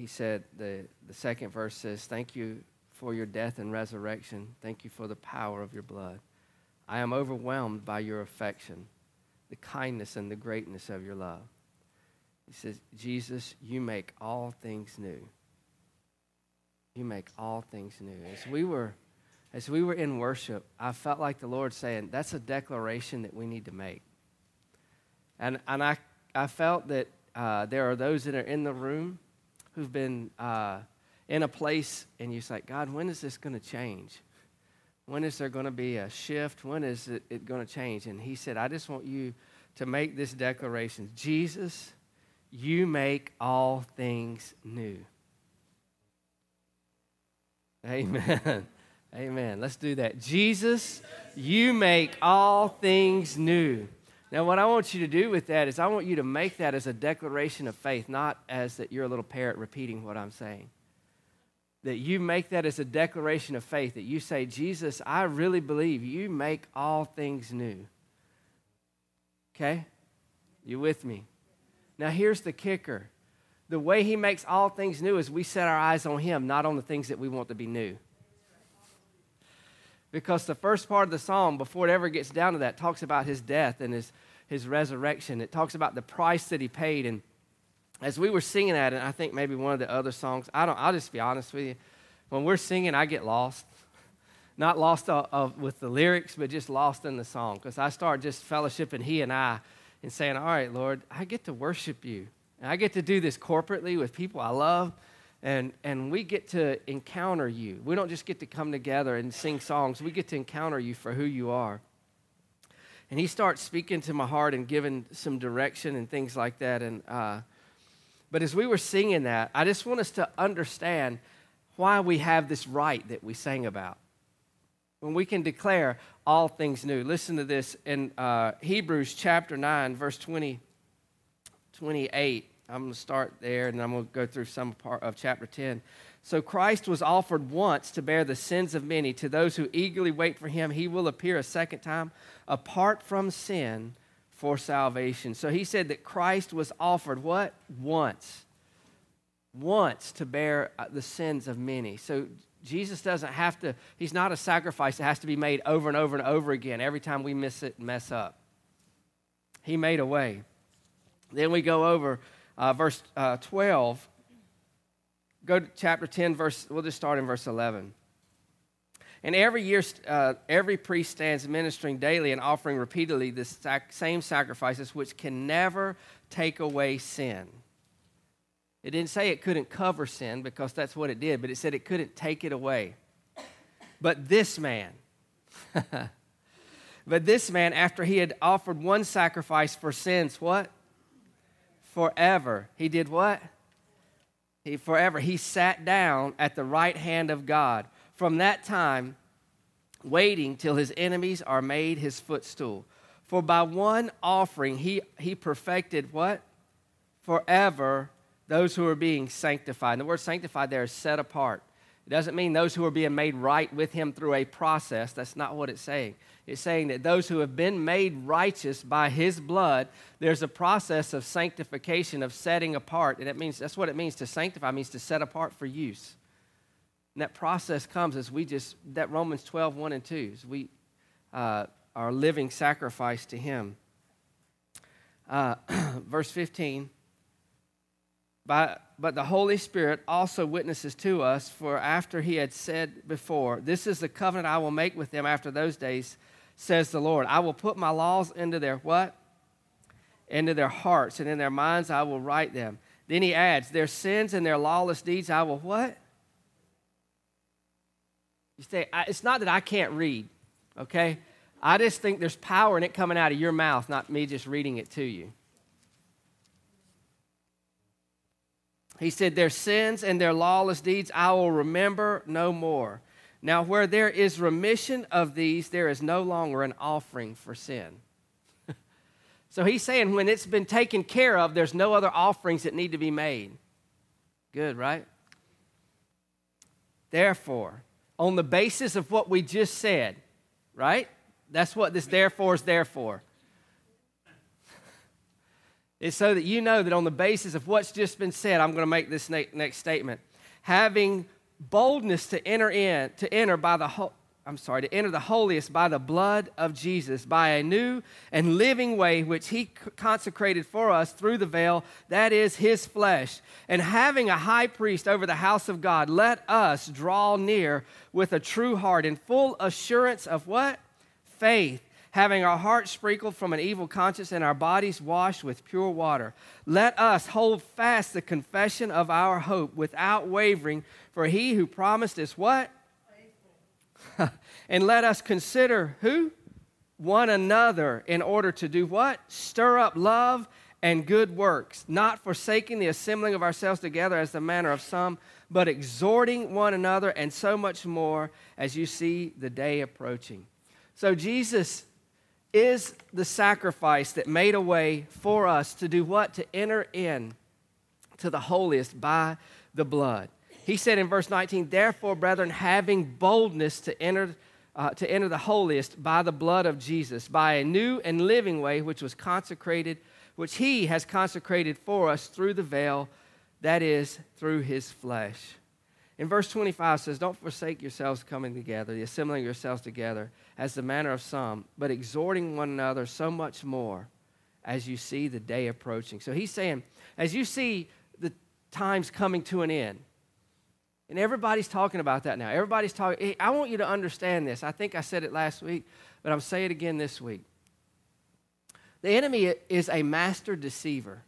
he said, the, the second verse says, Thank you for your death and resurrection. Thank you for the power of your blood. I am overwhelmed by your affection, the kindness and the greatness of your love. He says, Jesus, you make all things new. You make all things new. As we were, as we were in worship, I felt like the Lord saying, that's a declaration that we need to make. And, and I, I felt that uh, there are those that are in the room who've been uh, in a place, and you say, God, when is this going to change? When is there going to be a shift? When is it, it going to change? And he said, I just want you to make this declaration Jesus, you make all things new. Amen. Amen. Let's do that. Jesus, you make all things new. Now, what I want you to do with that is I want you to make that as a declaration of faith, not as that you're a little parrot repeating what I'm saying that you make that as a declaration of faith, that you say, Jesus, I really believe you make all things new. Okay? You with me? Now, here's the kicker the way he makes all things new is we set our eyes on him, not on the things that we want to be new. Because the first part of the song, before it ever gets down to that, talks about his death and his, his resurrection. It talks about the price that he paid. And as we were singing that, and I think maybe one of the other songs, I don't, I'll just be honest with you. When we're singing, I get lost. Not lost uh, uh, with the lyrics, but just lost in the song. Because I start just fellowshipping he and I and saying, All right, Lord, I get to worship you. And I get to do this corporately with people I love. And, and we get to encounter you. We don't just get to come together and sing songs, we get to encounter you for who you are. And he starts speaking to my heart and giving some direction and things like that. And, uh, but as we were singing that, I just want us to understand why we have this right that we sang about. When we can declare all things new. Listen to this in uh, Hebrews chapter 9, verse 20, 28. I'm going to start there and I'm going to go through some part of chapter 10. So Christ was offered once to bear the sins of many. To those who eagerly wait for him, he will appear a second time apart from sin for salvation. So he said that Christ was offered what? Once. Once to bear uh, the sins of many. So Jesus doesn't have to, he's not a sacrifice that has to be made over and over and over again every time we miss it and mess up. He made a way. Then we go over uh, verse uh, 12. Go to chapter 10, verse, we'll just start in verse 11. And every year, uh, every priest stands ministering daily and offering repeatedly the sac- same sacrifices, which can never take away sin. It didn't say it couldn't cover sin because that's what it did, but it said it couldn't take it away. But this man, but this man, after he had offered one sacrifice for sins, what? Forever. He did what? He forever. He sat down at the right hand of God from that time, waiting till his enemies are made his footstool. For by one offering he, he perfected what? Forever those who are being sanctified. And the word sanctified there is set apart. It doesn't mean those who are being made right with him through a process. That's not what it's saying. It's saying that those who have been made righteous by his blood, there's a process of sanctification, of setting apart. And it means that's what it means to sanctify, means to set apart for use. And that process comes as we just, that Romans 12, 1 and 2, as we uh, are living sacrifice to Him. Uh, verse 15, by, but the Holy Spirit also witnesses to us, for after He had said before, This is the covenant I will make with them after those days, says the Lord. I will put my laws into their what? Into their hearts, and in their minds I will write them. Then he adds, Their sins and their lawless deeds I will what? You say, it's not that I can't read, okay? I just think there's power in it coming out of your mouth, not me just reading it to you. He said, Their sins and their lawless deeds I will remember no more. Now, where there is remission of these, there is no longer an offering for sin. so he's saying when it's been taken care of, there's no other offerings that need to be made. Good, right? Therefore, on the basis of what we just said, right? That's what this therefore is there for. It's so that you know that on the basis of what's just been said, I'm going to make this next statement. Having boldness to enter in, to enter by the whole, I'm sorry, to enter the holiest by the blood of Jesus, by a new and living way which he consecrated for us through the veil, that is his flesh. And having a high priest over the house of God, let us draw near with a true heart in full assurance of what? Faith having our hearts sprinkled from an evil conscience and our bodies washed with pure water. Let us hold fast the confession of our hope without wavering, for he who promised is what? and let us consider who? One another in order to do what? Stir up love and good works, not forsaking the assembling of ourselves together as the manner of some, but exhorting one another, and so much more as you see the day approaching. So, Jesus is the sacrifice that made a way for us to do what? To enter in to the holiest by the blood. He said in verse 19, Therefore, brethren, having boldness to enter, uh, to enter the holiest by the blood of Jesus, by a new and living way which was consecrated, which he has consecrated for us through the veil, that is, through his flesh. In verse 25 says, Don't forsake yourselves coming together, the assembling yourselves together, as the manner of some, but exhorting one another so much more as you see the day approaching. So he's saying, as you see the times coming to an end, and everybody's talking about that now. Everybody's talking. I want you to understand this. I think I said it last week, but I'm saying it again this week. The enemy is a master deceiver.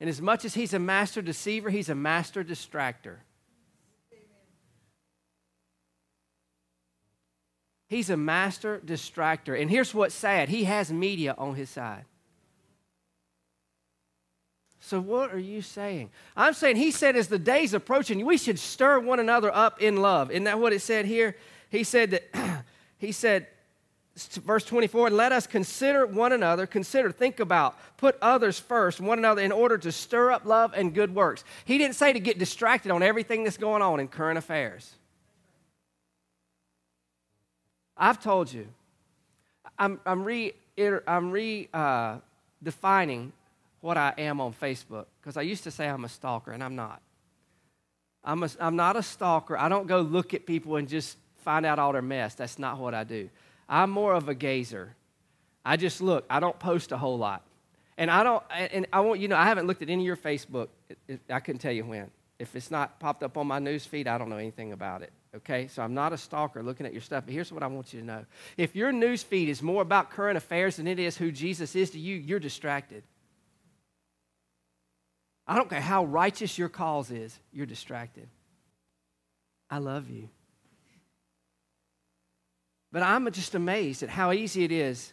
And as much as he's a master deceiver, he's a master distractor. He's a master distractor. And here's what's sad he has media on his side. So, what are you saying? I'm saying he said, as the day's approaching, we should stir one another up in love. Isn't that what it said here? He said that, he said, verse 24, let us consider one another, consider, think about, put others first, one another, in order to stir up love and good works. He didn't say to get distracted on everything that's going on in current affairs. I've told you, I'm, I'm re, I'm re uh, defining what I am on Facebook because I used to say I'm a stalker, and I'm not. I'm, a, I'm not a stalker. I don't go look at people and just find out all their mess. That's not what I do. I'm more of a gazer. I just look. I don't post a whole lot. And I don't, and I want you know, I haven't looked at any of your Facebook. I couldn't tell you when. If it's not popped up on my news feed, I don't know anything about it okay? So I'm not a stalker looking at your stuff, but here's what I want you to know. If your news feed is more about current affairs than it is who Jesus is to you, you're distracted. I don't care how righteous your cause is, you're distracted. I love you. But I'm just amazed at how easy it is.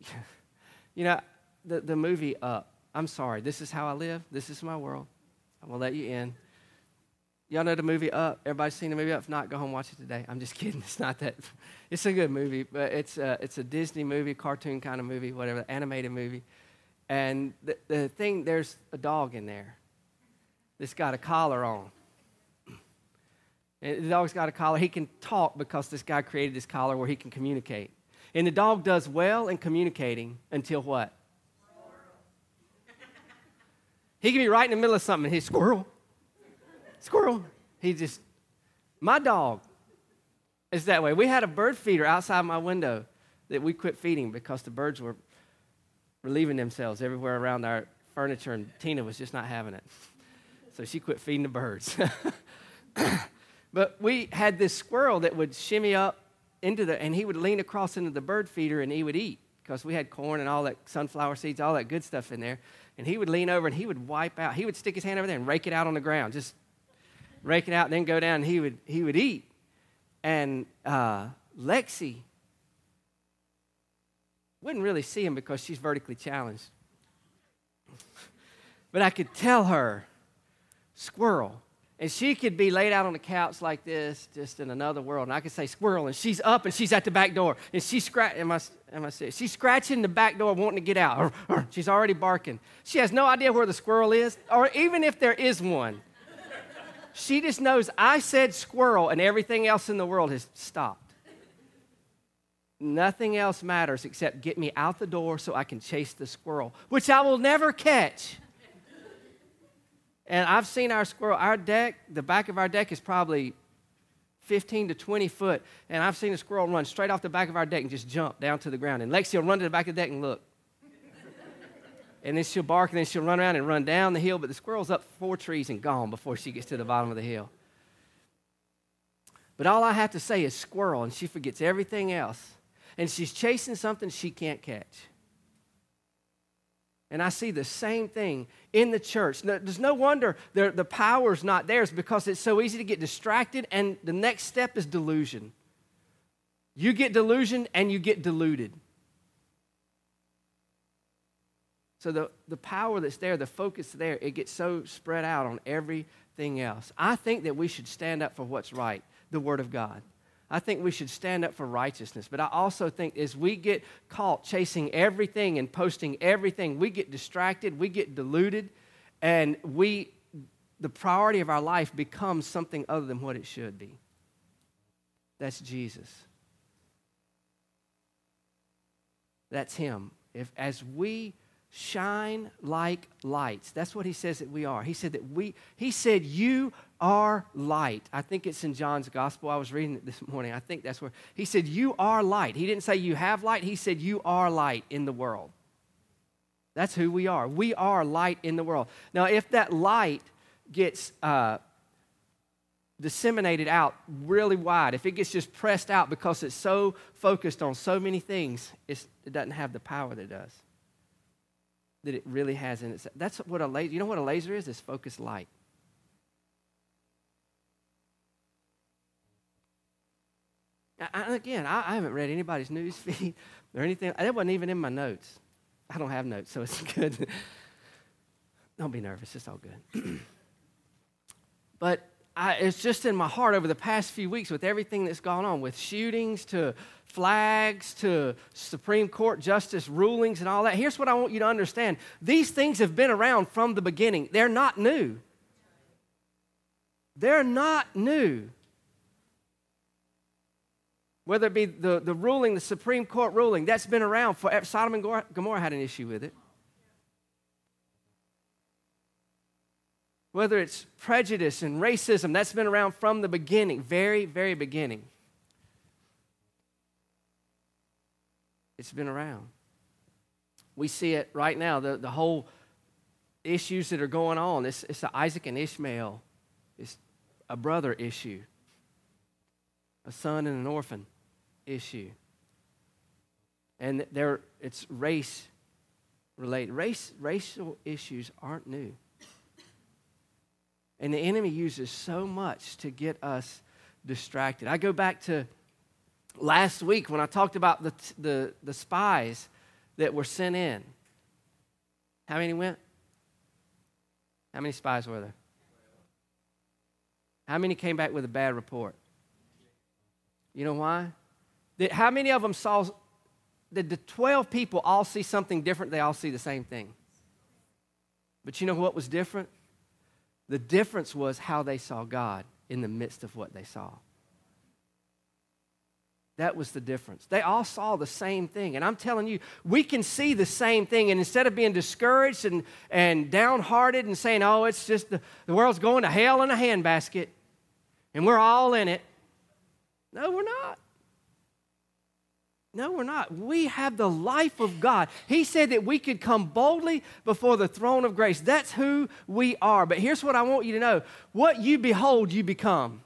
you know, the, the movie Up. I'm sorry, this is how I live, this is my world. I'm to let you in. Y'all know the movie Up? Everybody's seen the movie Up? If not, go home watch it today. I'm just kidding. It's not that. It's a good movie, but it's a, it's a Disney movie, cartoon kind of movie, whatever, animated movie. And the, the thing, there's a dog in there that's got a collar on. And the dog's got a collar. He can talk because this guy created this collar where he can communicate. And the dog does well in communicating until what? He can be right in the middle of something and he's squirrel squirrel. He just, my dog is that way. We had a bird feeder outside my window that we quit feeding because the birds were relieving themselves everywhere around our furniture, and Tina was just not having it. So she quit feeding the birds. but we had this squirrel that would shimmy up into the, and he would lean across into the bird feeder and he would eat because we had corn and all that sunflower seeds, all that good stuff in there. And he would lean over and he would wipe out, he would stick his hand over there and rake it out on the ground, just rake it out, and then go down he would, he would eat. And uh, Lexi wouldn't really see him because she's vertically challenged. but I could tell her, squirrel. And she could be laid out on the couch like this, just in another world. And I could say squirrel, and she's up and she's at the back door. And she's scratching, am I, am I She's scratching the back door, wanting to get out. She's already barking. She has no idea where the squirrel is, or even if there is one. She just knows I said squirrel and everything else in the world has stopped. Nothing else matters except get me out the door so I can chase the squirrel, which I will never catch. and I've seen our squirrel, our deck, the back of our deck is probably 15 to 20 foot, and I've seen a squirrel run straight off the back of our deck and just jump down to the ground. And Lexi will run to the back of the deck and look. And then she'll bark, and then she'll run around and run down the hill, but the squirrel's up four trees and gone before she gets to the bottom of the hill. But all I have to say is squirrel, and she forgets everything else. And she's chasing something she can't catch. And I see the same thing in the church. There's no wonder the, the power's not theirs because it's so easy to get distracted, and the next step is delusion. You get delusion and you get deluded. So the, the power that's there, the focus there, it gets so spread out on everything else. I think that we should stand up for what's right, the Word of God. I think we should stand up for righteousness. But I also think as we get caught chasing everything and posting everything, we get distracted, we get deluded, and we the priority of our life becomes something other than what it should be. That's Jesus. That's him. If as we shine like lights. That's what he says that we are. He said that we, he said, you are light. I think it's in John's gospel. I was reading it this morning. I think that's where he said, you are light. He didn't say you have light, he said, you are light in the world. That's who we are. We are light in the world. Now, if that light gets uh, disseminated out really wide, if it gets just pressed out because it's so focused on so many things, it doesn't have the power that it does that it really has in it. That's what a laser, you know what a laser is? It's focused light. I, again, I, I, haven't read anybody's news feed or anything. That wasn't even in my notes. I don't have notes, so it's good. don't be nervous. It's all good. but I, it's just in my heart over the past few weeks with everything that's gone on, with shootings to flags to Supreme Court justice rulings and all that. Here's what I want you to understand these things have been around from the beginning, they're not new. They're not new. Whether it be the, the ruling, the Supreme Court ruling, that's been around for Sodom and Gomorrah had an issue with it. Whether it's prejudice and racism, that's been around from the beginning, very, very beginning. It's been around. We see it right now, the, the whole issues that are going on. It's, it's the Isaac and Ishmael, it's a brother issue, a son and an orphan issue. And there, it's race related. Race, racial issues aren't new. And the enemy uses so much to get us distracted. I go back to last week when I talked about the, the, the spies that were sent in. How many went? How many spies were there? How many came back with a bad report? You know why? Did, how many of them saw, did the 12 people all see something different? They all see the same thing. But you know what was different? The difference was how they saw God in the midst of what they saw. That was the difference. They all saw the same thing. And I'm telling you, we can see the same thing. And instead of being discouraged and, and downhearted and saying, oh, it's just the, the world's going to hell in a handbasket and we're all in it. No, we're not. No, we're not. We have the life of God. He said that we could come boldly before the throne of grace. That's who we are. But here's what I want you to know what you behold, you become.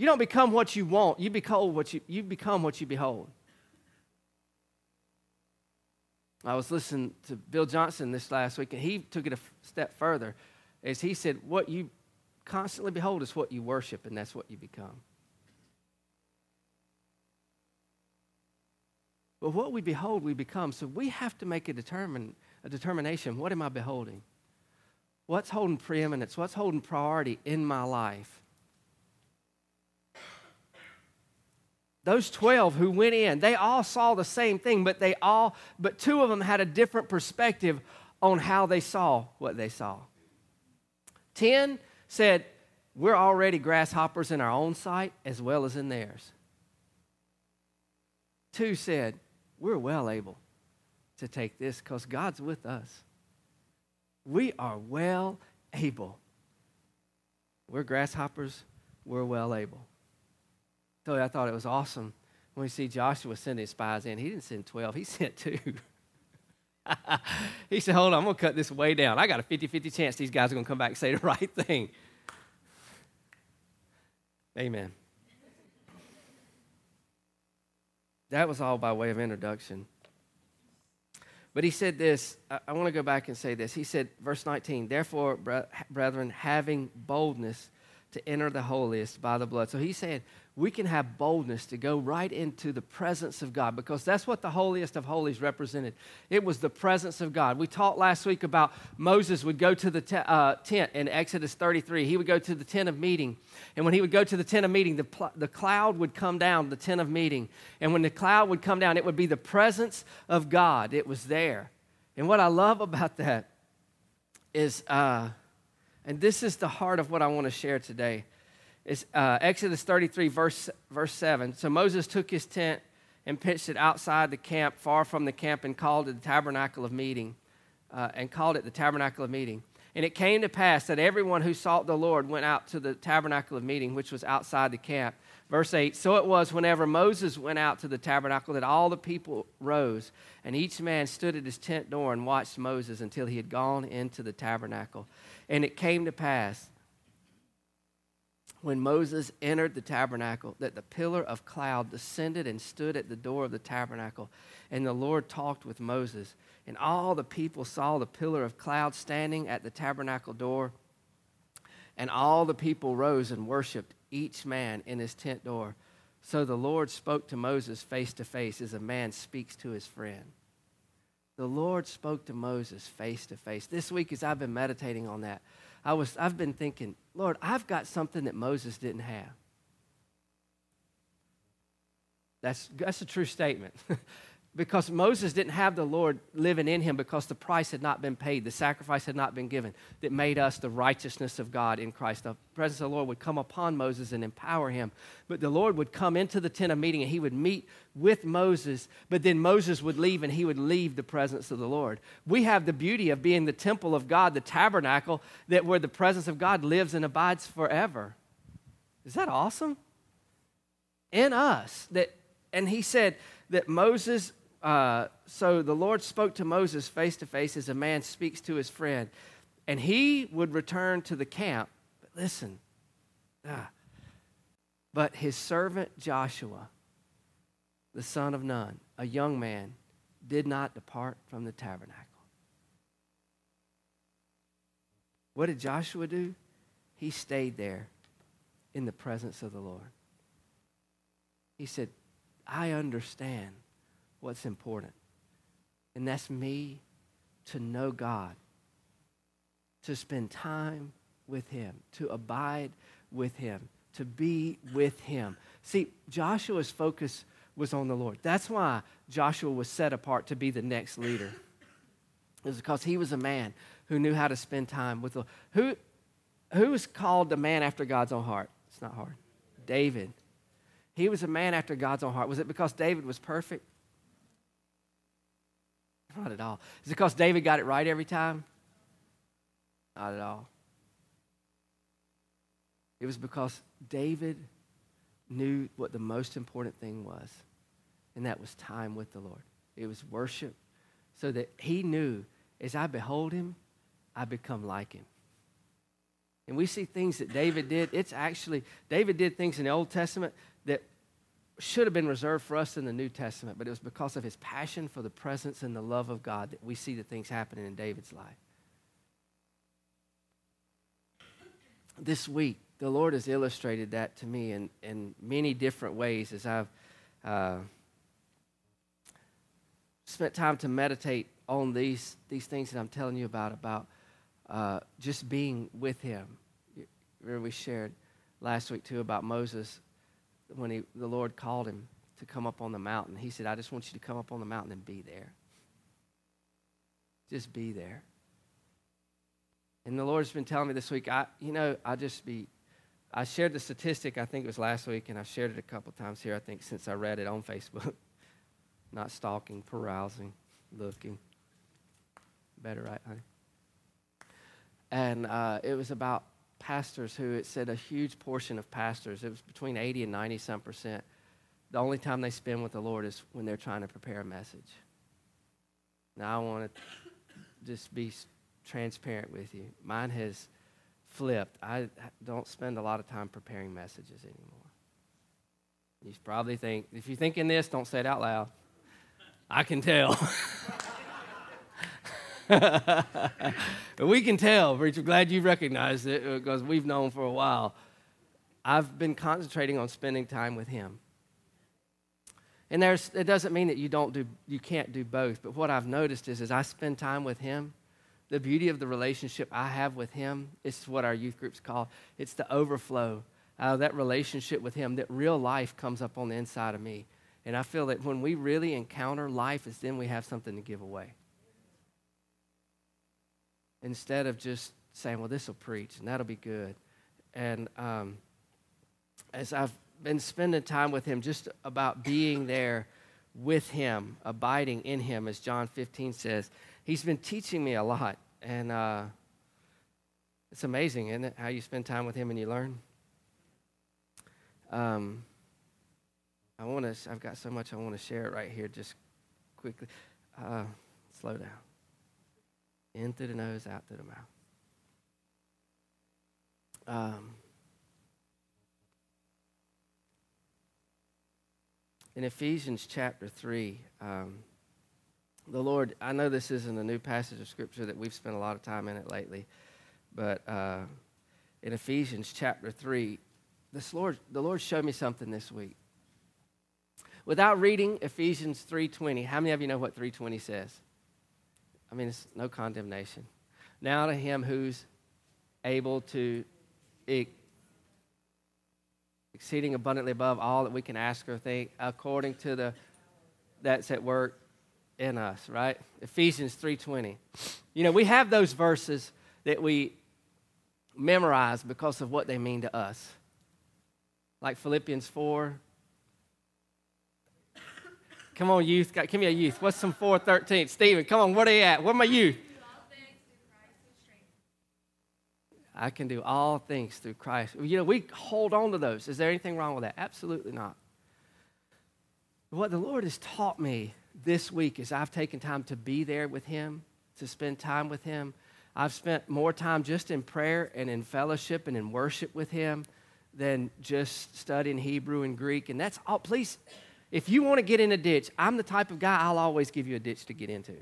You don't become what you want, you become what you, you become what you behold. I was listening to Bill Johnson this last week, and he took it a step further. As he said, What you constantly behold is what you worship, and that's what you become. But what we behold, we become. So we have to make a, determine, a determination what am I beholding? What's holding preeminence? What's holding priority in my life? Those 12 who went in they all saw the same thing but they all but two of them had a different perspective on how they saw what they saw 10 said we're already grasshoppers in our own sight as well as in theirs Two said, We're well able to take this because God's with us. We are well able. We're grasshoppers, we're well able. I thought it was awesome when we see Joshua sending his spies in. He didn't send 12, he sent two. he said, Hold on, I'm going to cut this way down. I got a 50 50 chance these guys are going to come back and say the right thing. Amen. That was all by way of introduction. But he said this, I, I want to go back and say this. He said, verse 19, therefore, brethren, having boldness to enter the holiest by the blood. So he's saying we can have boldness to go right into the presence of God because that's what the holiest of holies represented. It was the presence of God. We talked last week about Moses would go to the uh, tent in Exodus 33. He would go to the tent of meeting. And when he would go to the tent of meeting, the, pl- the cloud would come down, the tent of meeting. And when the cloud would come down, it would be the presence of God. It was there. And what I love about that is. Uh, and this is the heart of what I want to share today. It's uh, Exodus 33, verse, verse 7. So Moses took his tent and pitched it outside the camp, far from the camp, and called it the tabernacle of meeting, uh, and called it the tabernacle of meeting. And it came to pass that everyone who sought the Lord went out to the tabernacle of meeting, which was outside the camp. Verse 8 So it was whenever Moses went out to the tabernacle that all the people rose, and each man stood at his tent door and watched Moses until he had gone into the tabernacle. And it came to pass when Moses entered the tabernacle that the pillar of cloud descended and stood at the door of the tabernacle. And the Lord talked with Moses. And all the people saw the pillar of cloud standing at the tabernacle door. And all the people rose and worshiped, each man in his tent door. So the Lord spoke to Moses face to face as a man speaks to his friend the Lord spoke to Moses face to face. This week, as I've been meditating on that, I was, I've been thinking, Lord, I've got something that Moses didn't have. That's, that's a true statement. because Moses didn't have the Lord living in him because the price had not been paid, the sacrifice had not been given that made us the righteousness of God in Christ. The presence of the Lord would come upon Moses and empower him. But the Lord would come into the tent of meeting and he would meet with Moses, but then Moses would leave and he would leave the presence of the Lord. We have the beauty of being the temple of God, the tabernacle that where the presence of God lives and abides forever. Is that awesome? In us that and he said that Moses uh, so the Lord spoke to Moses face to face as a man speaks to his friend. And he would return to the camp. But listen, ah, but his servant Joshua, the son of Nun, a young man, did not depart from the tabernacle. What did Joshua do? He stayed there in the presence of the Lord. He said, I understand what's important. And that's me to know God, to spend time with Him, to abide with Him, to be with Him. See, Joshua's focus was on the Lord. That's why Joshua was set apart to be the next leader. It was because he was a man who knew how to spend time with the who who was called the man after God's own heart? It's not hard. David. He was a man after God's own heart. Was it because David was perfect? Not at all. Is it because David got it right every time? Not at all. It was because David knew what the most important thing was, and that was time with the Lord. It was worship, so that he knew as I behold him, I become like him. And we see things that David did. It's actually, David did things in the Old Testament that should have been reserved for us in the New Testament, but it was because of his passion for the presence and the love of God that we see the things happening in David's life. This week, the Lord has illustrated that to me in, in many different ways as I've uh, spent time to meditate on these, these things that I'm telling you about, about uh, just being with Him. Remember, we shared last week too about Moses when he, the Lord called him to come up on the mountain, he said, I just want you to come up on the mountain and be there. Just be there. And the Lord's been telling me this week, I, you know, I just be, I shared the statistic, I think it was last week, and I've shared it a couple times here, I think, since I read it on Facebook. not stalking, perusing, looking. Better, right, honey? And uh, it was about pastors who it said a huge portion of pastors, it was between 80 and 90 some percent, the only time they spend with the Lord is when they're trying to prepare a message. Now, I want to just be transparent with you. Mine has flipped. I don't spend a lot of time preparing messages anymore. You probably think, if you're thinking this, don't say it out loud. I can tell. we can tell, Preacher. Glad you recognized it uh, because we've known for a while. I've been concentrating on spending time with Him. And there's, it doesn't mean that you don't do, you can't do both. But what I've noticed is, as I spend time with Him, the beauty of the relationship I have with Him is what our youth groups call it's the overflow out of that relationship with Him. That real life comes up on the inside of me, and I feel that when we really encounter life, is then we have something to give away. Instead of just saying, "Well, this will preach and that'll be good," and um, as I've been spending time with him, just about being there with him, abiding in him, as John 15 says. He's been teaching me a lot, and uh, it's amazing, isn't it, how you spend time with him and you learn? Um, I want to. I've got so much I want to share right here, just quickly. Uh, slow down. In through the nose, out through the mouth. Um, in Ephesians chapter 3, um, the Lord, I know this isn't a new passage of scripture that we've spent a lot of time in it lately, but uh, in Ephesians chapter 3, this Lord, the Lord showed me something this week. Without reading Ephesians 3.20, how many of you know what 3.20 says? I mean, it's no condemnation. Now to him who's able to exceeding abundantly above all that we can ask or think, according to the that's at work in us, right? Ephesians 3:20. You know, we have those verses that we memorize because of what they mean to us. Like Philippians 4. Come on, youth. Give me a youth. What's some 413? Stephen, come on, where are they at? Where my youth? I can do all things through Christ. You know, we hold on to those. Is there anything wrong with that? Absolutely not. What the Lord has taught me this week is I've taken time to be there with Him, to spend time with Him. I've spent more time just in prayer and in fellowship and in worship with Him than just studying Hebrew and Greek. And that's all. Please, if you want to get in a ditch, I'm the type of guy I'll always give you a ditch to get into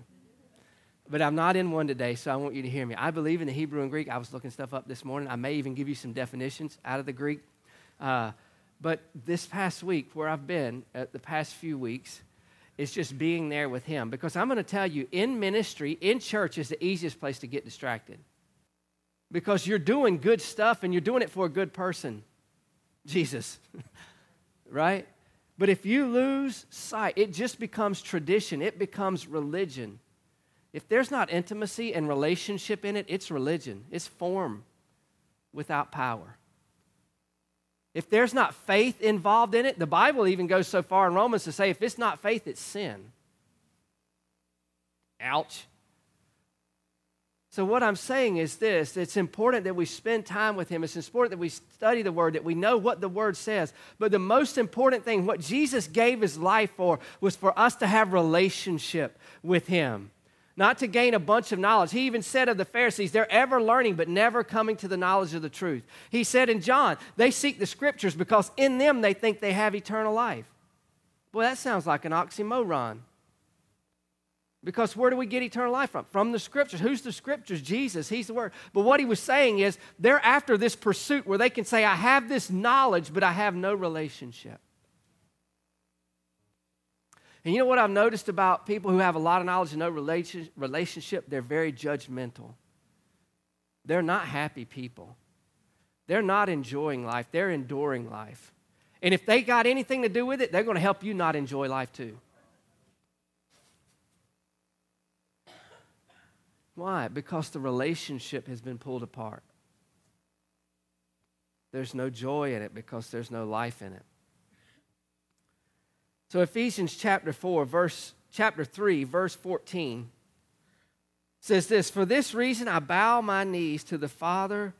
but I'm not in one today, so I want you to hear me. I believe in the Hebrew and Greek. I was looking stuff up this morning. I may even give you some definitions out of the Greek. Uh, but this past week, where I've been uh, the past few weeks, is just being there with Him. Because I'm going to tell you, in ministry, in church, is the easiest place to get distracted. Because you're doing good stuff and you're doing it for a good person, Jesus, right? But if you lose sight, it just becomes tradition, it becomes religion. If there's not intimacy and relationship in it, it's religion, it's form without power. If there's not faith involved in it, the Bible even goes so far in Romans to say if it's not faith, it's sin. Ouch. So, what I'm saying is this it's important that we spend time with Him. It's important that we study the Word, that we know what the Word says. But the most important thing, what Jesus gave His life for, was for us to have relationship with Him not to gain a bunch of knowledge. He even said of the Pharisees, they're ever learning but never coming to the knowledge of the truth. He said in John, they seek the scriptures because in them they think they have eternal life. Boy, that sounds like an oxymoron. Because where do we get eternal life from? From the scriptures. Who's the scriptures? Jesus. He's the word. But what he was saying is they're after this pursuit where they can say, I have this knowledge, but I have no relationship. And you know what I've noticed about people who have a lot of knowledge and no relationship? They're very judgmental. They're not happy people. They're not enjoying life, they're enduring life. And if they got anything to do with it, they're going to help you not enjoy life too. Why? Because the relationship has been pulled apart. There's no joy in it because there's no life in it. So Ephesians chapter 4, verse chapter 3, verse 14 says this, "For this reason I bow my knees to the Father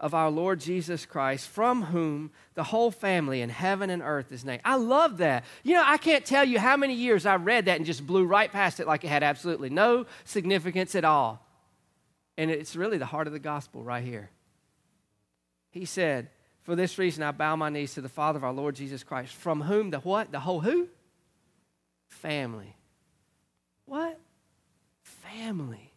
of our Lord Jesus Christ, from whom the whole family in heaven and earth is named. I love that. You know, I can't tell you how many years I read that and just blew right past it like it had absolutely no significance at all. And it's really the heart of the gospel right here. He said, For this reason I bow my knees to the Father of our Lord Jesus Christ, from whom the what? The whole who? Family. What? Family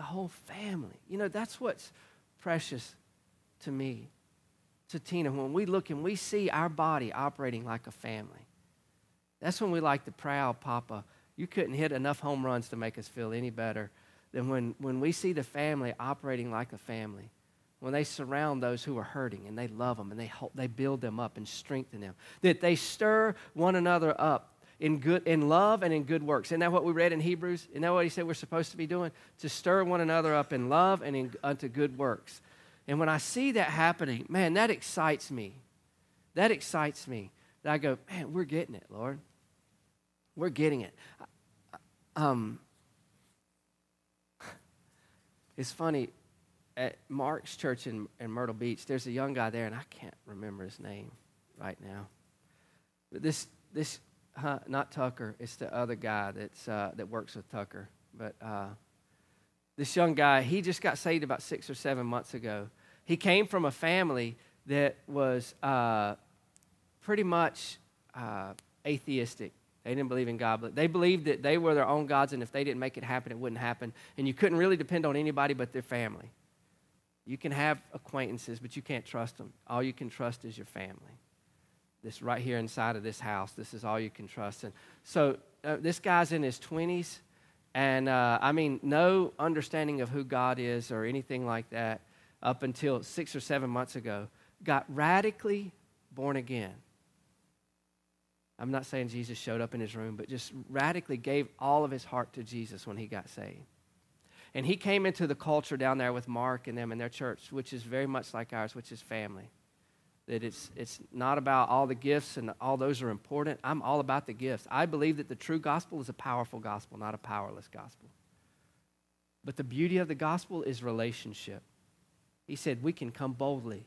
the whole family. You know, that's what's precious to me, to Tina. When we look and we see our body operating like a family, that's when we like the proud Papa. You couldn't hit enough home runs to make us feel any better than when, when we see the family operating like a family. When they surround those who are hurting and they love them and they, help, they build them up and strengthen them. That they stir one another up in good in love and in good works. Isn't that what we read in Hebrews? Isn't that what he said we're supposed to be doing? To stir one another up in love and in, unto good works. And when I see that happening, man, that excites me. That excites me. That I go, man, we're getting it, Lord. We're getting it. Um, it's funny at Mark's church in, in Myrtle Beach. There's a young guy there, and I can't remember his name right now. But this this huh, not Tucker. It's the other guy that's uh, that works with Tucker. But uh, this young guy, he just got saved about six or seven months ago. He came from a family that was uh, pretty much uh, atheistic. They didn't believe in God, but they believed that they were their own gods, and if they didn't make it happen, it wouldn't happen. And you couldn't really depend on anybody but their family. You can have acquaintances, but you can't trust them. All you can trust is your family this right here inside of this house. This is all you can trust. And so uh, this guy's in his 20s, and uh, I mean, no understanding of who God is or anything like that up until six or seven months ago. Got radically born again. I'm not saying Jesus showed up in his room, but just radically gave all of his heart to Jesus when he got saved. And he came into the culture down there with Mark and them and their church, which is very much like ours, which is family that it's, it's not about all the gifts and all those are important. I'm all about the gifts. I believe that the true gospel is a powerful gospel, not a powerless gospel. But the beauty of the gospel is relationship. He said we can come boldly.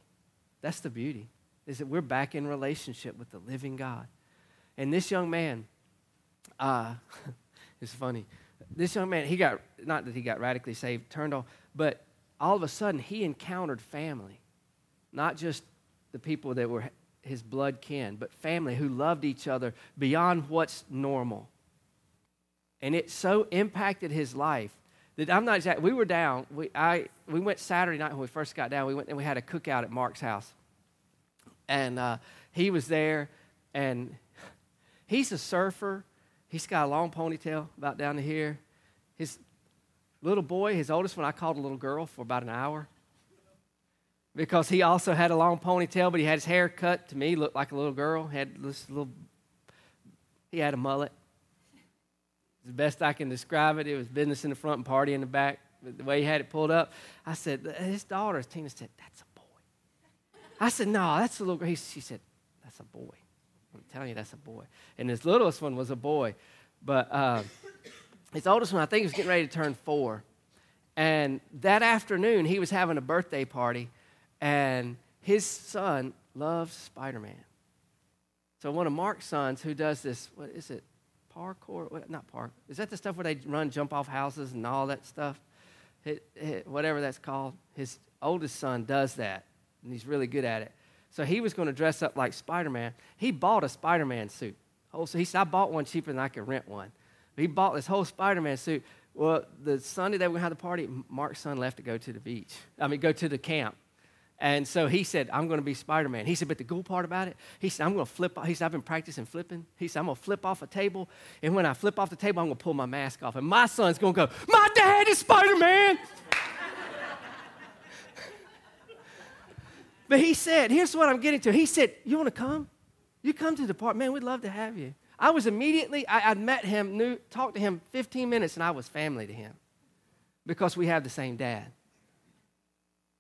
That's the beauty, is that we're back in relationship with the living God. And this young man, uh, it's funny. This young man, he got, not that he got radically saved, turned on, but all of a sudden he encountered family, not just the people that were his blood kin, but family who loved each other beyond what's normal. And it so impacted his life that I'm not exactly, we were down. We, I, we went Saturday night when we first got down. We went and we had a cookout at Mark's house. And uh, he was there, and he's a surfer. He's got a long ponytail about down to here. His little boy, his oldest one, I called a little girl for about an hour because he also had a long ponytail, but he had his hair cut to me, looked like a little girl. He Had this little, he had a mullet. The best I can describe it, it was business in the front and party in the back. The way he had it pulled up, I said, his daughter, Tina said, that's a boy. I said, no, that's a little girl. she said, that's a boy. I'm telling you, that's a boy. And his littlest one was a boy. But uh, his oldest one, I think, was getting ready to turn four. And that afternoon, he was having a birthday party and his son loves Spider Man. So one of Mark's sons who does this, what is it? Parkour? What, not park. Is that the stuff where they run, jump off houses and all that stuff? It, it, whatever that's called. His oldest son does that, and he's really good at it. So he was going to dress up like Spider Man. He bought a Spider Man suit. Oh, so he said, I bought one cheaper than I could rent one. But he bought this whole Spider Man suit. Well, the Sunday that we had the party, Mark's son left to go to the beach. I mean, go to the camp. And so he said, I'm going to be Spider Man. He said, but the cool part about it, he said, I'm going to flip. He said, I've been practicing flipping. He said, I'm going to flip off a table. And when I flip off the table, I'm going to pull my mask off. And my son's going to go, My dad is Spider Man. But he said, Here's what I'm getting to. He said, You want to come? You come to the park. Man, we'd love to have you. I was immediately, I, would met him, knew, talked to him 15 minutes, and I was family to him because we have the same dad.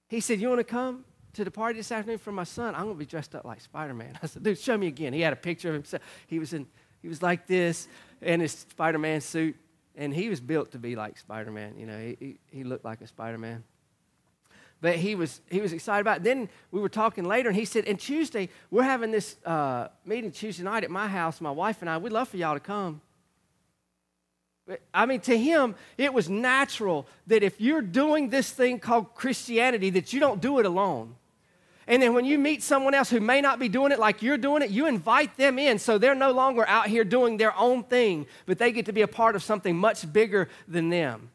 He said, You want to come? to the party this afternoon for my son. I'm going to be dressed up like Spider Man. I said, dude, show me again. He had a picture of himself. He was, in, he was like this in his Spider Man suit, and he was built to be like Spider Man. You know, he, he, he looked like a Spider Man but he was he was excited about. Then we were talking later, and he said, "And Tuesday we're having this uh, meeting Tuesday night at my house. My wife and I. We'd love for y'all to come." I mean, to him, it was natural that if you're doing this thing called Christianity, that you don't do it alone. And then when you meet someone else who may not be doing it like you're doing it, you invite them in so they're no longer out here doing their own thing, but they get to be a part of something much bigger than them.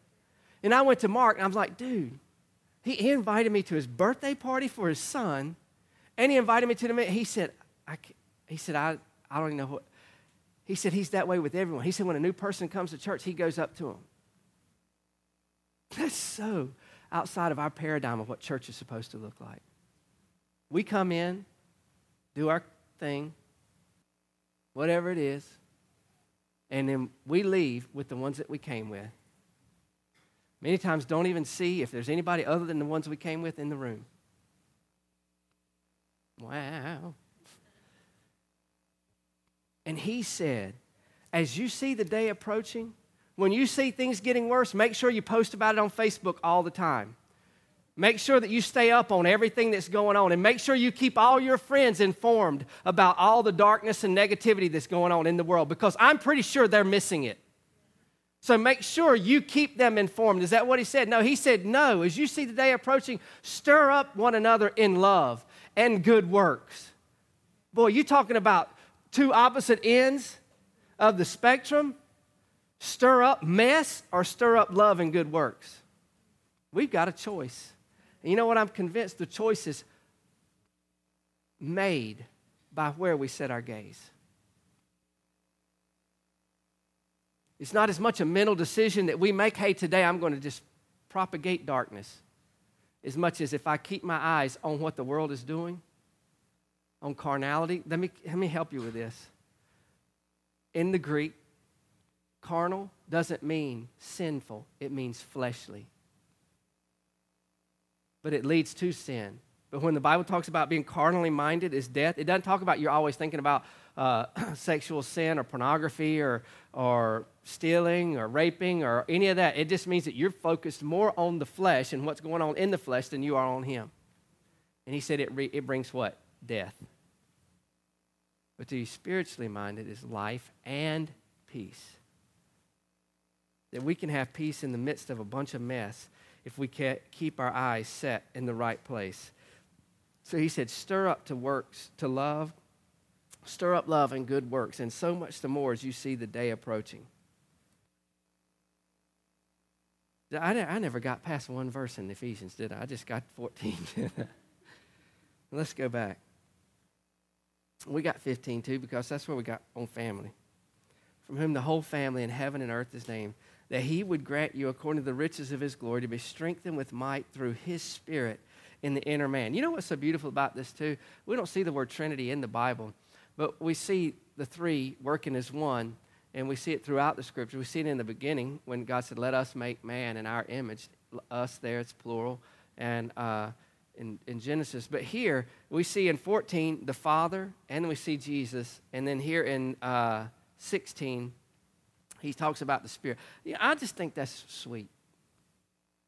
And I went to Mark and I was like, dude, he, he invited me to his birthday party for his son, and he invited me to the. He said, I, he said, I, I don't even know what. He said he's that way with everyone. He said when a new person comes to church, he goes up to them. That's so outside of our paradigm of what church is supposed to look like. We come in, do our thing, whatever it is, and then we leave with the ones that we came with. Many times don't even see if there's anybody other than the ones we came with in the room. Wow. And he said, as you see the day approaching, when you see things getting worse, make sure you post about it on Facebook all the time. Make sure that you stay up on everything that's going on and make sure you keep all your friends informed about all the darkness and negativity that's going on in the world because I'm pretty sure they're missing it. So make sure you keep them informed. Is that what he said? No, he said, No. As you see the day approaching, stir up one another in love and good works. Boy, you talking about two opposite ends of the spectrum? Stir up mess or stir up love and good works? We've got a choice. And you know what? I'm convinced the choice is made by where we set our gaze. It's not as much a mental decision that we make, hey, today I'm going to just propagate darkness, as much as if I keep my eyes on what the world is doing, on carnality. Let me, let me help you with this. In the Greek, carnal doesn't mean sinful, it means fleshly. But it leads to sin. But when the Bible talks about being carnally minded is death, it doesn't talk about you're always thinking about uh, sexual sin or pornography or, or stealing or raping or any of that. It just means that you're focused more on the flesh and what's going on in the flesh than you are on Him. And He said it, re- it brings what? Death. But to be spiritually minded is life and peace. That we can have peace in the midst of a bunch of mess if we keep our eyes set in the right place. So he said, stir up to works, to love, Stir up love and good works, and so much the more as you see the day approaching. I, I never got past one verse in Ephesians, did I? I just got 14. Let's go back. We got 15 too, because that's where we got on family. From whom the whole family in heaven and earth is named, that he would grant you, according to the riches of his glory, to be strengthened with might through his spirit in the inner man. You know what's so beautiful about this, too? We don't see the word Trinity in the Bible. But we see the three working as one, and we see it throughout the scripture. We see it in the beginning when God said, Let us make man in our image. Us there, it's plural, and uh, in, in Genesis. But here we see in 14 the Father, and we see Jesus. And then here in uh, 16, he talks about the Spirit. Yeah, I just think that's sweet.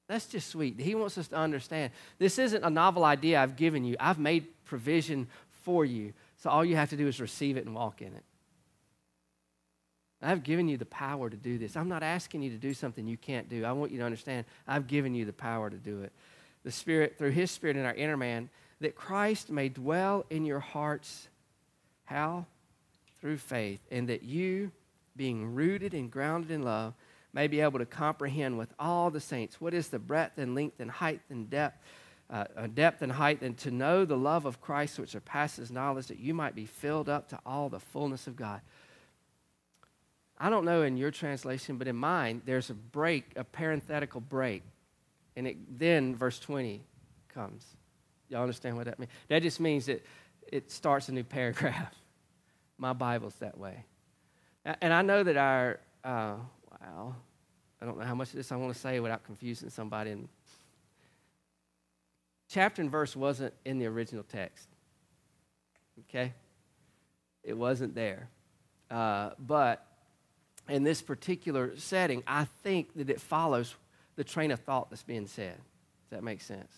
That's just sweet. He wants us to understand this isn't a novel idea I've given you, I've made provision for you. So all you have to do is receive it and walk in it. I've given you the power to do this. I'm not asking you to do something you can't do. I want you to understand I've given you the power to do it. The Spirit, through His Spirit in our inner man, that Christ may dwell in your hearts. How? Through faith. And that you, being rooted and grounded in love, may be able to comprehend with all the saints what is the breadth and length and height and depth uh, depth and height, and to know the love of Christ which surpasses knowledge, that you might be filled up to all the fullness of God. I don't know in your translation, but in mine, there's a break, a parenthetical break. And it, then verse 20 comes. Y'all understand what that means? That just means that it starts a new paragraph. My Bible's that way. And I know that our, uh, wow, I don't know how much of this I want to say without confusing somebody and chapter and verse wasn't in the original text. Okay? It wasn't there. Uh, but in this particular setting, I think that it follows the train of thought that's being said. Does that make sense?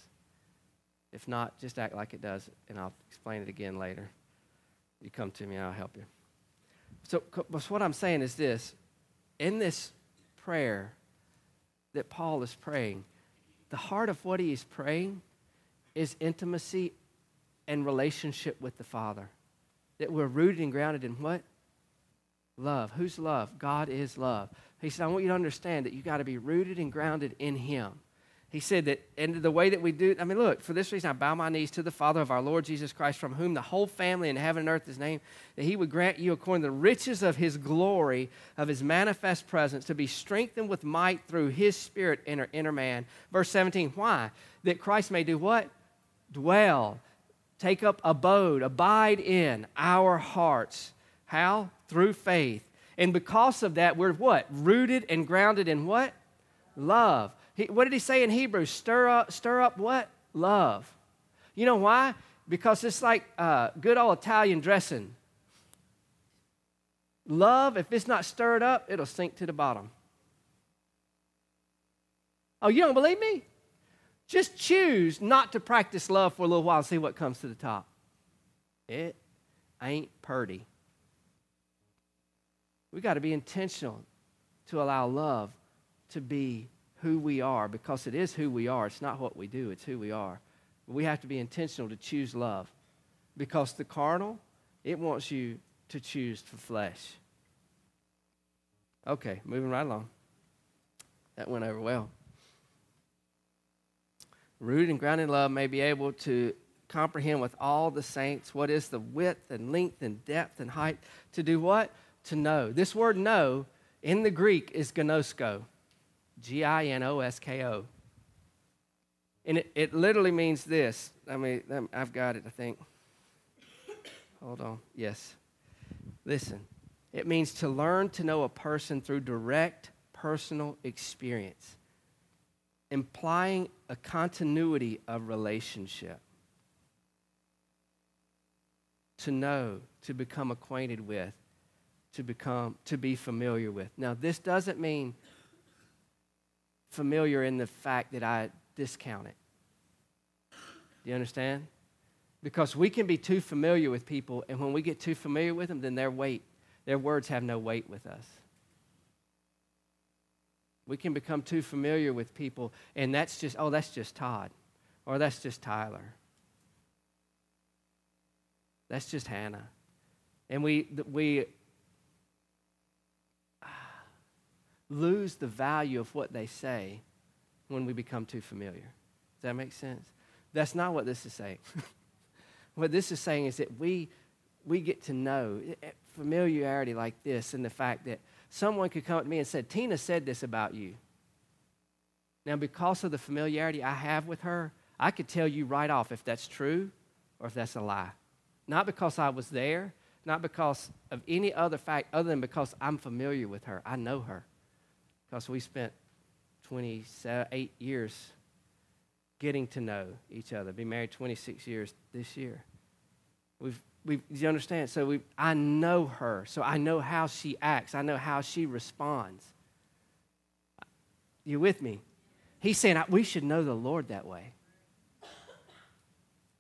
If not, just act like it does, and I'll explain it again later. You come to me, I'll help you. So, what I'm saying is this in this prayer that Paul is praying, the heart of what he is praying is intimacy and relationship with the Father. That we're rooted and grounded in what? Love. Who's love? God is love. He said, I want you to understand that you got to be rooted and grounded in Him. He said that, and the way that we do, I mean, look, for this reason I bow my knees to the Father of our Lord Jesus Christ, from whom the whole family in heaven and earth is named, that He would grant you, according to the riches of His glory, of His manifest presence, to be strengthened with might through His Spirit in our inner man. Verse 17, why? That Christ may do what? Dwell, take up abode, abide in our hearts. How? Through faith. And because of that, we're what? Rooted and grounded in what? Love. He, what did he say in Hebrews? Stir up, stir up what? Love. You know why? Because it's like uh, good old Italian dressing. Love, if it's not stirred up, it'll sink to the bottom. Oh, you don't believe me? Just choose not to practice love for a little while and see what comes to the top. It ain't purdy. We got to be intentional to allow love to be who we are because it is who we are. It's not what we do, it's who we are. We have to be intentional to choose love because the carnal, it wants you to choose the flesh. Okay, moving right along. That went over well. Rooted and grounded in love may be able to comprehend with all the saints what is the width and length and depth and height. To do what? To know. This word know in the Greek is ginosko. G I N O S K O. And it, it literally means this. I mean, I've got it, I think. Hold on. Yes. Listen, it means to learn to know a person through direct personal experience, implying a continuity of relationship. To know, to become acquainted with, to become to be familiar with. Now, this doesn't mean familiar in the fact that I discount it. Do you understand? Because we can be too familiar with people, and when we get too familiar with them, then their weight, their words have no weight with us. We can become too familiar with people, and that's just, oh, that's just Todd, or that's just Tyler. That's just Hannah. And we, we lose the value of what they say when we become too familiar. Does that make sense? That's not what this is saying. what this is saying is that we, we get to know familiarity like this and the fact that someone could come to me and say, Tina said this about you. Now, because of the familiarity I have with her, I could tell you right off if that's true or if that's a lie. Not because I was there, not because of any other fact other than because I'm familiar with her. I know her because we spent 28 years getting to know each other. Be married 26 years this year. We've, we you understand? So we, I know her, so I know how she acts. I know how she responds. You with me? He's saying we should know the Lord that way.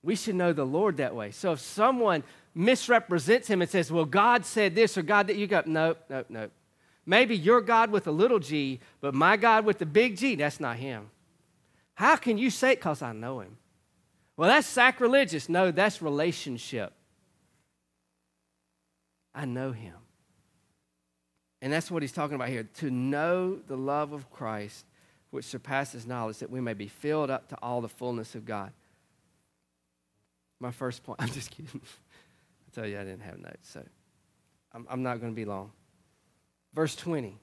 We should know the Lord that way. So if someone misrepresents him and says, "Well, God said this," or "God that," you go, "Nope, nope, nope." Maybe your God with a little g, but my God with the big G, that's not him. How can you say it? Because I know him. Well, that's sacrilegious. No, that's relationship. I know him. And that's what he's talking about here to know the love of Christ, which surpasses knowledge, that we may be filled up to all the fullness of God. My first point, I'm just kidding. I tell you, I didn't have notes, so I'm, I'm not going to be long verse 20.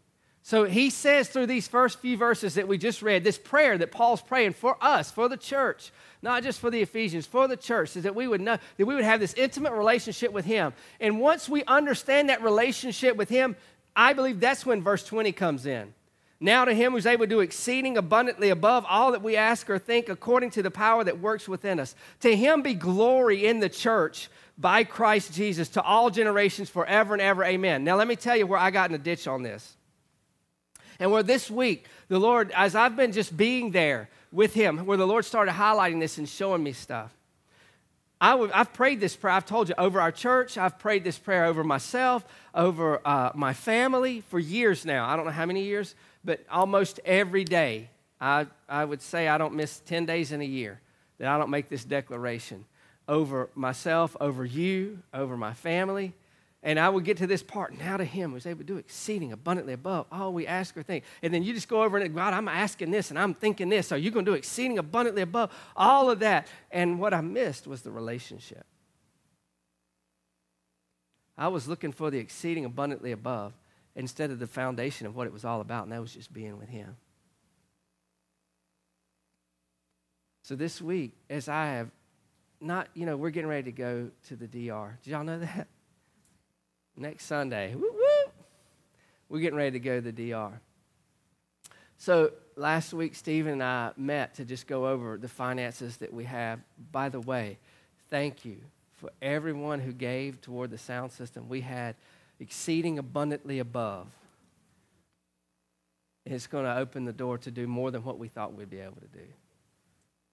So he says through these first few verses that we just read, this prayer that Paul's praying for us, for the church, not just for the Ephesians, for the church, is that we would know that we would have this intimate relationship with him. And once we understand that relationship with him, I believe that's when verse 20 comes in. Now to him who's able to do exceeding abundantly above all that we ask or think according to the power that works within us. To him be glory in the church by Christ Jesus to all generations forever and ever. Amen. Now let me tell you where I got in a ditch on this. And where this week, the Lord, as I've been just being there with him, where the Lord started highlighting this and showing me stuff. I w- I've prayed this prayer, I've told you, over our church. I've prayed this prayer over myself, over uh, my family for years now. I don't know how many years, but almost every day. I, I would say I don't miss 10 days in a year that I don't make this declaration over myself, over you, over my family. And I would get to this part. Now to him was able to do exceeding abundantly above all we ask or think. And then you just go over and God, I'm asking this and I'm thinking this. Are you going to do exceeding abundantly above all of that? And what I missed was the relationship. I was looking for the exceeding abundantly above instead of the foundation of what it was all about, and that was just being with him. So this week, as I have not, you know, we're getting ready to go to the DR. Did y'all know that? Next Sunday. Woo, woo. We're getting ready to go to the DR. So last week, Stephen and I met to just go over the finances that we have. By the way, thank you for everyone who gave toward the sound system. We had exceeding abundantly above. It's going to open the door to do more than what we thought we'd be able to do.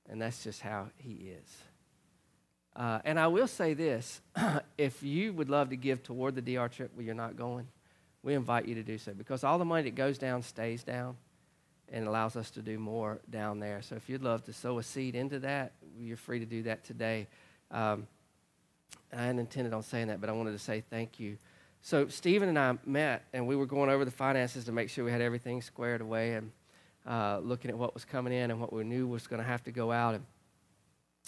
And that's just how he is. Uh, and I will say this if you would love to give toward the DR trip where you're not going, we invite you to do so because all the money that goes down stays down and allows us to do more down there. So if you'd love to sow a seed into that, you're free to do that today. Um, I hadn't intended on saying that, but I wanted to say thank you. So Stephen and I met, and we were going over the finances to make sure we had everything squared away and uh, looking at what was coming in and what we knew was going to have to go out. And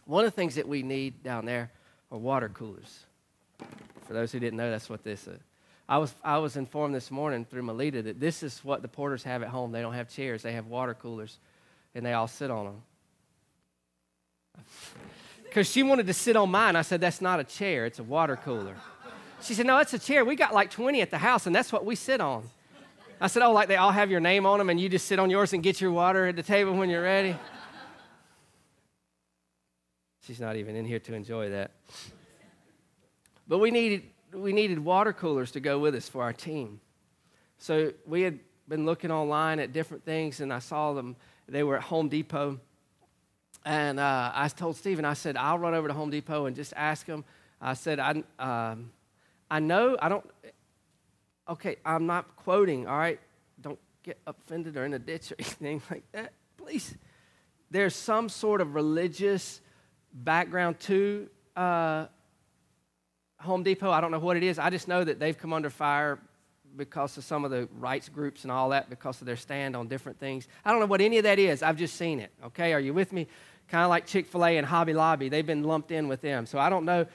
one of the things that we need down there are water coolers. For those who didn't know, that's what this is. I was, I was informed this morning through Melita that this is what the porters have at home. They don't have chairs, they have water coolers, and they all sit on them. Because she wanted to sit on mine. I said, That's not a chair, it's a water cooler. She said, No, it's a chair. We got like 20 at the house, and that's what we sit on. I said, Oh, like they all have your name on them, and you just sit on yours and get your water at the table when you're ready? She's not even in here to enjoy that. But we needed, we needed water coolers to go with us for our team. So we had been looking online at different things, and I saw them. They were at Home Depot. And uh, I told Stephen, I said, I'll run over to Home Depot and just ask them. I said, I, um, I know, I don't, okay, I'm not quoting, all right? Don't get offended or in a ditch or anything like that, please. There's some sort of religious background to uh, Home Depot. I don't know what it is. I just know that they've come under fire because of some of the rights groups and all that, because of their stand on different things. I don't know what any of that is. I've just seen it. Okay, are you with me? Kind of like Chick fil A and Hobby Lobby. They've been lumped in with them. So I don't know.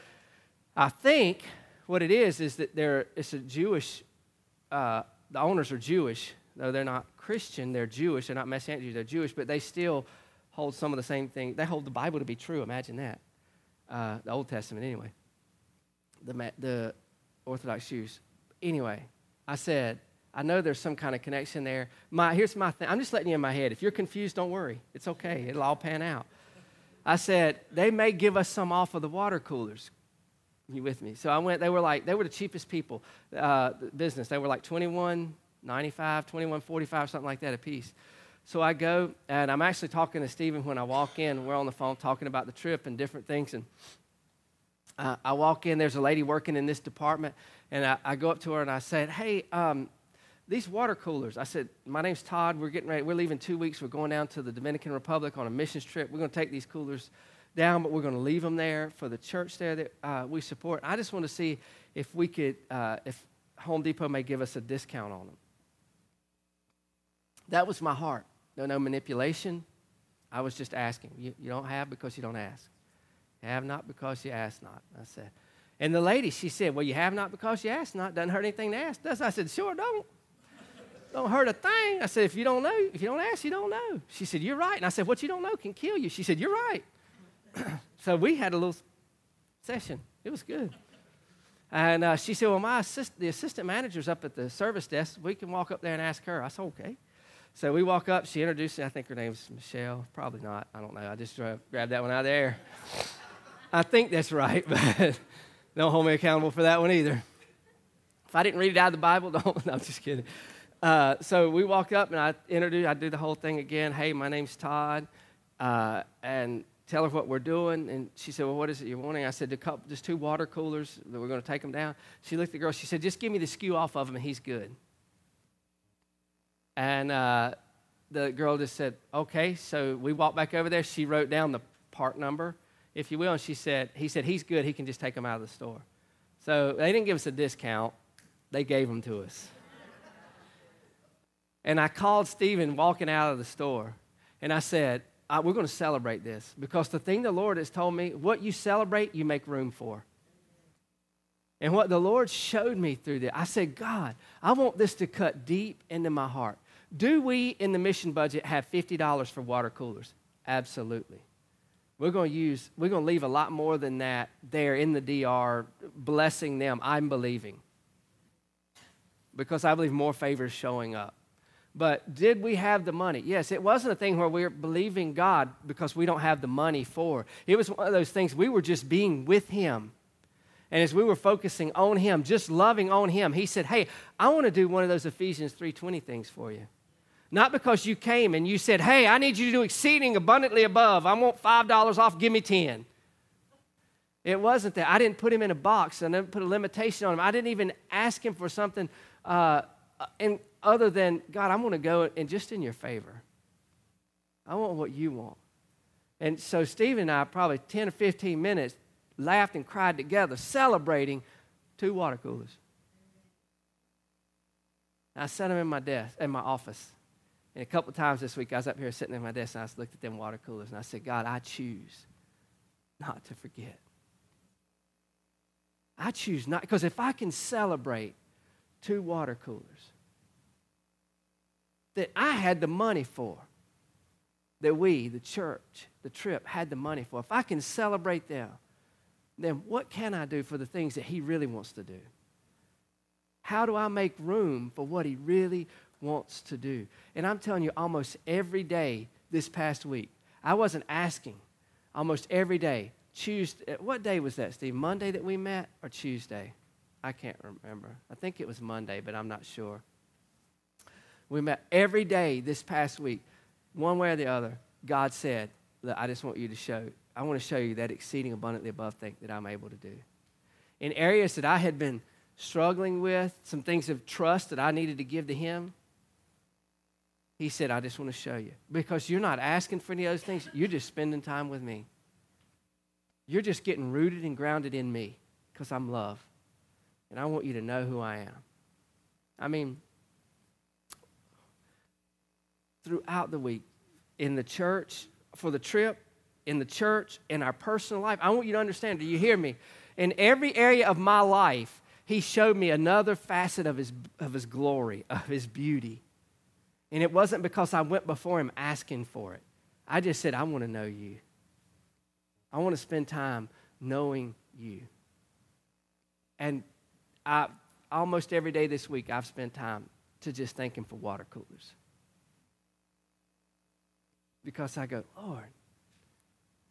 I think what it is is that they're, it's a Jewish, uh, the owners are Jewish, though they're not Christian, they're Jewish. They're not Messianic Jews, they're Jewish, but they still hold some of the same things. They hold the Bible to be true. Imagine that. Uh, the Old Testament, anyway. The, the Orthodox Jews. Anyway, I said, I know there's some kind of connection there. My, here's my thing. I'm just letting you in my head. If you're confused, don't worry. It's okay. It'll all pan out. I said, they may give us some off of the water coolers. You with me? So I went, they were like, they were the cheapest people, uh, business. They were like 21, 95, 21, 45, something like that a piece. So I go, and I'm actually talking to Stephen when I walk in. We're on the phone talking about the trip and different things. And uh, I walk in, there's a lady working in this department, and I, I go up to her and I said, Hey, um, these water coolers. I said, My name's Todd. We're getting ready. We're leaving two weeks. We're going down to the Dominican Republic on a missions trip. We're going to take these coolers down, but we're going to leave them there for the church there that uh, we support. I just want to see if we could, uh, if Home Depot may give us a discount on them. That was my heart. No, no manipulation. I was just asking. You, you don't have because you don't ask. You have not because you ask not. I said. And the lady, she said, Well, you have not because you ask not. Doesn't hurt anything to ask, does I said, Sure, don't. Don't hurt a thing. I said, If you don't know, if you don't ask, you don't know. She said, You're right. And I said, What you don't know can kill you. She said, You're right. so we had a little session. It was good. And uh, she said, Well, my assist- the assistant manager's up at the service desk. We can walk up there and ask her. I said, Okay. So we walk up. She introduced me. I think her name's Michelle. Probably not. I don't know. I just grabbed that one out of there. I think that's right, but don't hold me accountable for that one either. If I didn't read it out of the Bible, don't. No, I'm just kidding. Uh, so we walk up and I introduce. I do the whole thing again. Hey, my name's Todd, uh, and tell her what we're doing. And she said, Well, what is it you're wanting? I said, Just two water coolers that we're going to take them down. She looked at the girl. She said, Just give me the SKU off of them and he's good. And uh, the girl just said, Okay. So we walked back over there. She wrote down the part number, if you will. And she said, He said, He's good. He can just take them out of the store. So they didn't give us a discount, they gave them to us. and I called Stephen walking out of the store. And I said, uh, we're going to celebrate this because the thing the Lord has told me, what you celebrate, you make room for. And what the Lord showed me through this, I said, God, I want this to cut deep into my heart. Do we in the mission budget have $50 for water coolers? Absolutely. We're going to use, we're going to leave a lot more than that there in the DR, blessing them. I'm believing. Because I believe more favors showing up. But did we have the money? Yes, it wasn't a thing where we are believing God because we don't have the money for. It was one of those things we were just being with Him. And as we were focusing on Him, just loving on Him, He said, Hey, I want to do one of those Ephesians 3:20 things for you. Not because you came and you said, Hey, I need you to do exceeding abundantly above. I want $5 off, give me 10. It wasn't that. I didn't put him in a box. I didn't put a limitation on him. I didn't even ask him for something. Uh, and other than, God, I'm going to go and just in your favor. I want what you want. And so Steve and I, probably 10 or 15 minutes, laughed and cried together, celebrating two water coolers. I set them in my desk, in my office. And a couple times this week, I was up here sitting at my desk and I looked at them water coolers and I said, God, I choose not to forget. I choose not, because if I can celebrate two water coolers, that I had the money for, that we, the church, the trip, had the money for, if I can celebrate them, then what can I do for the things that He really wants to do? How do I make room for what He really wants to do? And I'm telling you, almost every day this past week, I wasn't asking. Almost every day, Tuesday, eh, what day was that, Steve? Monday that we met or Tuesday? I can't remember. I think it was Monday, but I'm not sure. We met every day this past week, one way or the other. God said, Look, I just want you to show, I want to show you that exceeding abundantly above thing that I'm able to do. In areas that I had been struggling with, some things of trust that I needed to give to Him, He said, I just want to show you. Because you're not asking for any of those things, you're just spending time with me. You're just getting rooted and grounded in me because I'm love. And I want you to know who I am. I mean, throughout the week in the church, for the trip, in the church, in our personal life. I want you to understand, do you hear me? In every area of my life, he showed me another facet of his, of his glory, of his beauty. And it wasn't because I went before him asking for it. I just said, I want to know you. I want to spend time knowing you. And I, almost every day this week, I've spent time to just thank him for water coolers because I go, Lord,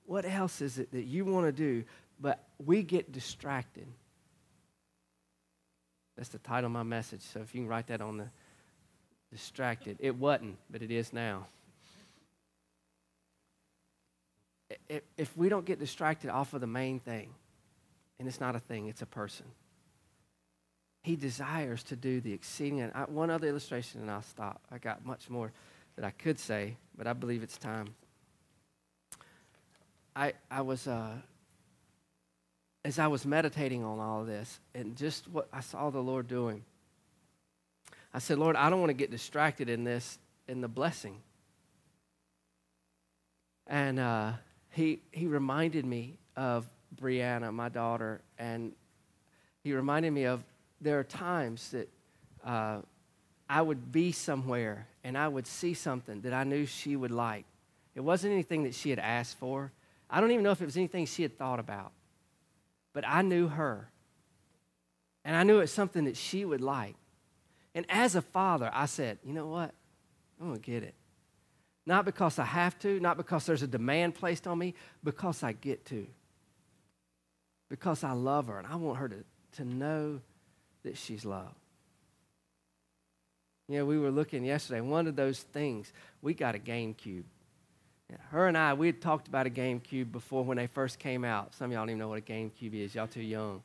what else is it that you want to do? But we get distracted. That's the title of my message. So if you can write that on the distracted. It wasn't, but it is now. If we don't get distracted off of the main thing, and it's not a thing, it's a person. He desires to do the exceeding. And one other illustration, and I'll stop. I got much more that I could say, but I believe it's time. I, I was, uh, as I was meditating on all of this and just what I saw the Lord doing, I said, Lord, I don't want to get distracted in this, in the blessing. And uh, he, he reminded me of Brianna, my daughter, and he reminded me of there are times that uh, I would be somewhere and I would see something that I knew she would like. It wasn't anything that she had asked for. I don't even know if it was anything she had thought about. But I knew her. And I knew it's something that she would like. And as a father, I said, you know what? I'm going to get it. Not because I have to, not because there's a demand placed on me, because I get to. Because I love her and I want her to, to know that she's loved. You know, we were looking yesterday, one of those things, we got a GameCube. Her and I, we had talked about a GameCube before when they first came out. Some of y'all don't even know what a GameCube is. Y'all too young.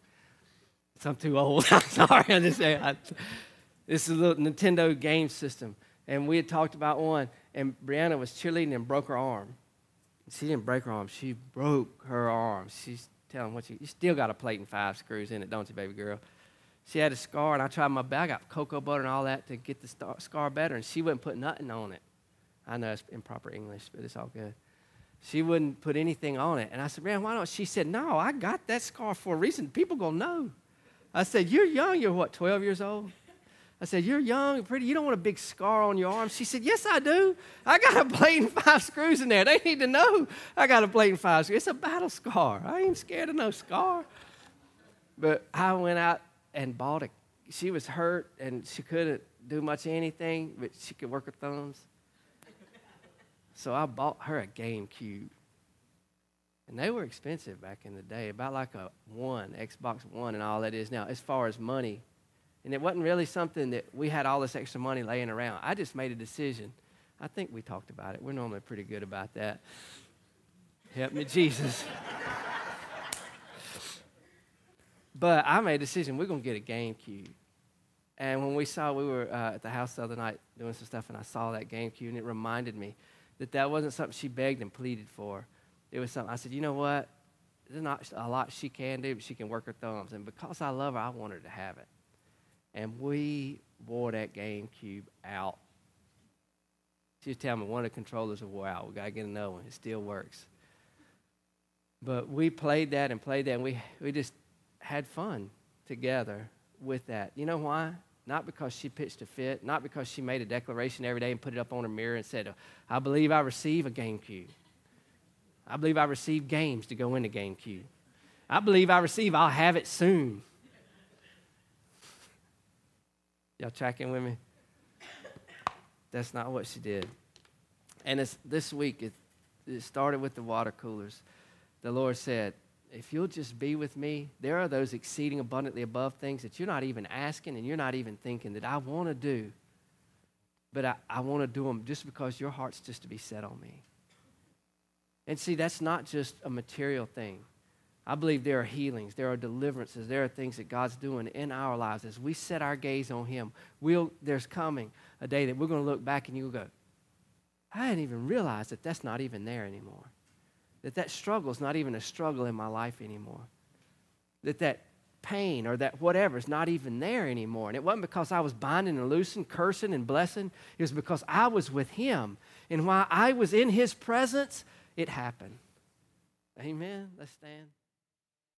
So I'm too old. I'm sorry. I just say I, this is a little Nintendo game system. And we had talked about one, and Brianna was cheerleading and broke her arm. She didn't break her arm, she broke her arm. She's telling what you, you still got a plate and five screws in it, don't you, baby girl? She had a scar, and I tried my best. I got cocoa butter and all that to get the star, scar better, and she wouldn't put nothing on it. I know it's improper English, but it's all good. She wouldn't put anything on it. And I said, Man, why don't? She said, No, I got that scar for a reason. People gonna know. I said, You're young. You're what, 12 years old? I said, You're young, and pretty. You don't want a big scar on your arm. She said, Yes, I do. I got a plate and five screws in there. They need to know I got a plate and five screws. It's a battle scar. I ain't scared of no scar. But I went out and bought a, she was hurt and she couldn't do much anything, but she could work her thumbs. So I bought her a GameCube. And they were expensive back in the day, about like a one, Xbox One, and all that is now, as far as money. And it wasn't really something that we had all this extra money laying around. I just made a decision. I think we talked about it. We're normally pretty good about that. Help me, Jesus. but I made a decision. We're going to get a GameCube. And when we saw, we were uh, at the house the other night doing some stuff, and I saw that GameCube, and it reminded me that that wasn't something she begged and pleaded for. It was something I said, you know what? There's not a lot she can do, but she can work her thumbs. And because I love her, I want her to have it. And we wore that GameCube out. She was telling me one of the controllers wore out. We got to get another one. It still works. But we played that and played that, and we, we just had fun together with that. You know why? Not because she pitched a fit, not because she made a declaration every day and put it up on her mirror and said, I believe I receive a GameCube. I believe I receive games to go into GameCube. I believe I receive, I'll have it soon. Y'all tracking with me? That's not what she did. And it's, this week, it, it started with the water coolers. The Lord said, if you'll just be with me, there are those exceeding abundantly above things that you're not even asking and you're not even thinking that I want to do. But I, I want to do them just because your heart's just to be set on me. And see, that's not just a material thing. I believe there are healings, there are deliverances, there are things that God's doing in our lives as we set our gaze on Him. We'll, there's coming a day that we're going to look back and you'll go, I didn't even realize that that's not even there anymore that that struggle is not even a struggle in my life anymore. That that pain or that whatever is not even there anymore. And it wasn't because I was binding and loosing, cursing and blessing. It was because I was with Him. And while I was in His presence, it happened. Amen. Let's stand.